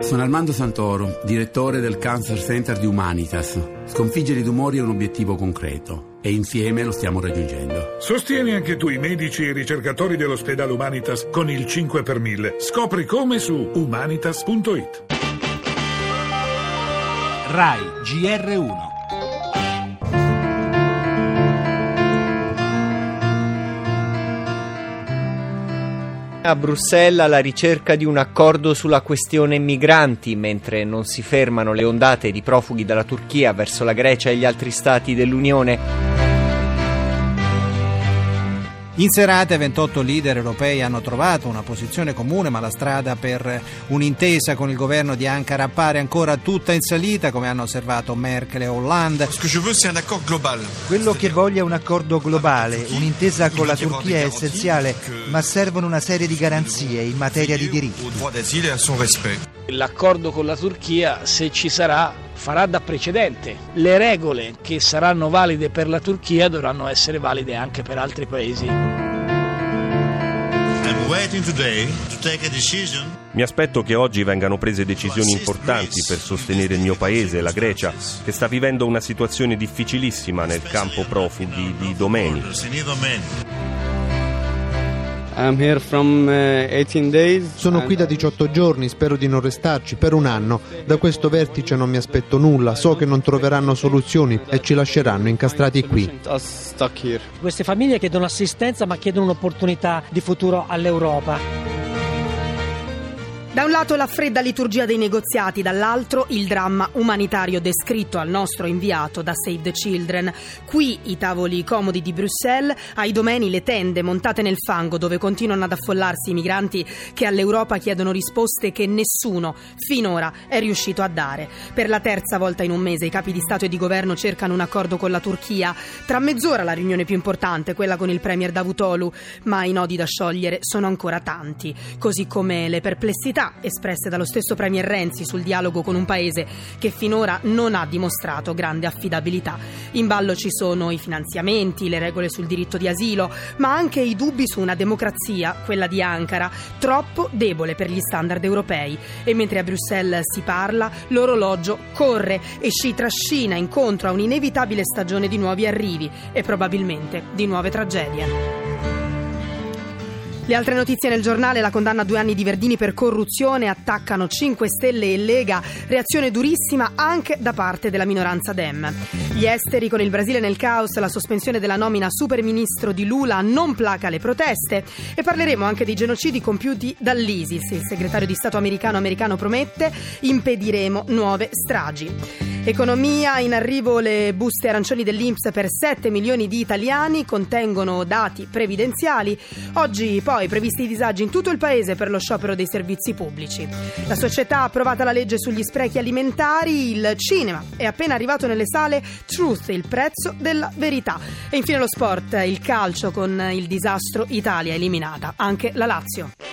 Sono Armando Santoro, direttore del Cancer Center di Humanitas. Sconfiggere i tumori è un obiettivo concreto e insieme lo stiamo raggiungendo. Sostieni anche tu i medici e i ricercatori dell'ospedale Humanitas con il 5 per 1000. Scopri come su humanitas.it. RAI GR1 A Bruxelles alla ricerca di un accordo sulla questione migranti, mentre non si fermano le ondate di profughi dalla Turchia verso la Grecia e gli altri stati dell'Unione. In serata 28 leader europei hanno trovato una posizione comune, ma la strada per un'intesa con il governo di Ankara appare ancora tutta in salita, come hanno osservato Merkel e Hollande. Quello che voglio è un accordo globale, un'intesa con la Turchia è essenziale, ma servono una serie di garanzie in materia di diritti. L'accordo con la Turchia, se ci sarà, farà da precedente. Le regole che saranno valide per la Turchia dovranno essere valide anche per altri paesi. Mi aspetto che oggi vengano prese decisioni importanti per sostenere il mio paese, la Grecia, che sta vivendo una situazione difficilissima nel campo profughi di Domeni. Sono qui da 18 giorni, spero di non restarci per un anno. Da questo vertice non mi aspetto nulla, so che non troveranno soluzioni e ci lasceranno incastrati qui. Queste famiglie chiedono assistenza ma chiedono un'opportunità di futuro all'Europa. Da un lato la fredda liturgia dei negoziati, dall'altro il dramma umanitario descritto al nostro inviato da Save the Children. Qui i tavoli comodi di Bruxelles, ai domeni le tende montate nel fango dove continuano ad affollarsi i migranti che all'Europa chiedono risposte che nessuno finora è riuscito a dare. Per la terza volta in un mese i capi di Stato e di governo cercano un accordo con la Turchia. Tra mezz'ora la riunione più importante, quella con il premier Davutoglu, ma i nodi da sciogliere sono ancora tanti, così come le perplessità espresse dallo stesso Premier Renzi sul dialogo con un paese che finora non ha dimostrato grande affidabilità. In ballo ci sono i finanziamenti, le regole sul diritto di asilo, ma anche i dubbi su una democrazia, quella di Ankara, troppo debole per gli standard europei. E mentre a Bruxelles si parla, l'orologio corre e ci trascina incontro a un'inevitabile stagione di nuovi arrivi e probabilmente di nuove tragedie. Le altre notizie nel giornale, la condanna a due anni di Verdini per corruzione, attaccano 5 Stelle e Lega, reazione durissima anche da parte della minoranza Dem. Gli esteri con il Brasile nel caos, la sospensione della nomina superministro di Lula non placa le proteste e parleremo anche dei genocidi compiuti dall'ISIS. Il segretario di Stato americano americano promette impediremo nuove stragi. Economia, in arrivo le buste arancioni dell'Inps per 7 milioni di italiani, contengono dati previdenziali. Oggi poi previsti i disagi in tutto il paese per lo sciopero dei servizi pubblici. La società ha approvato la legge sugli sprechi alimentari, il cinema è appena arrivato nelle sale Truth, il prezzo della verità. E infine lo sport, il calcio con il disastro Italia eliminata, anche la Lazio.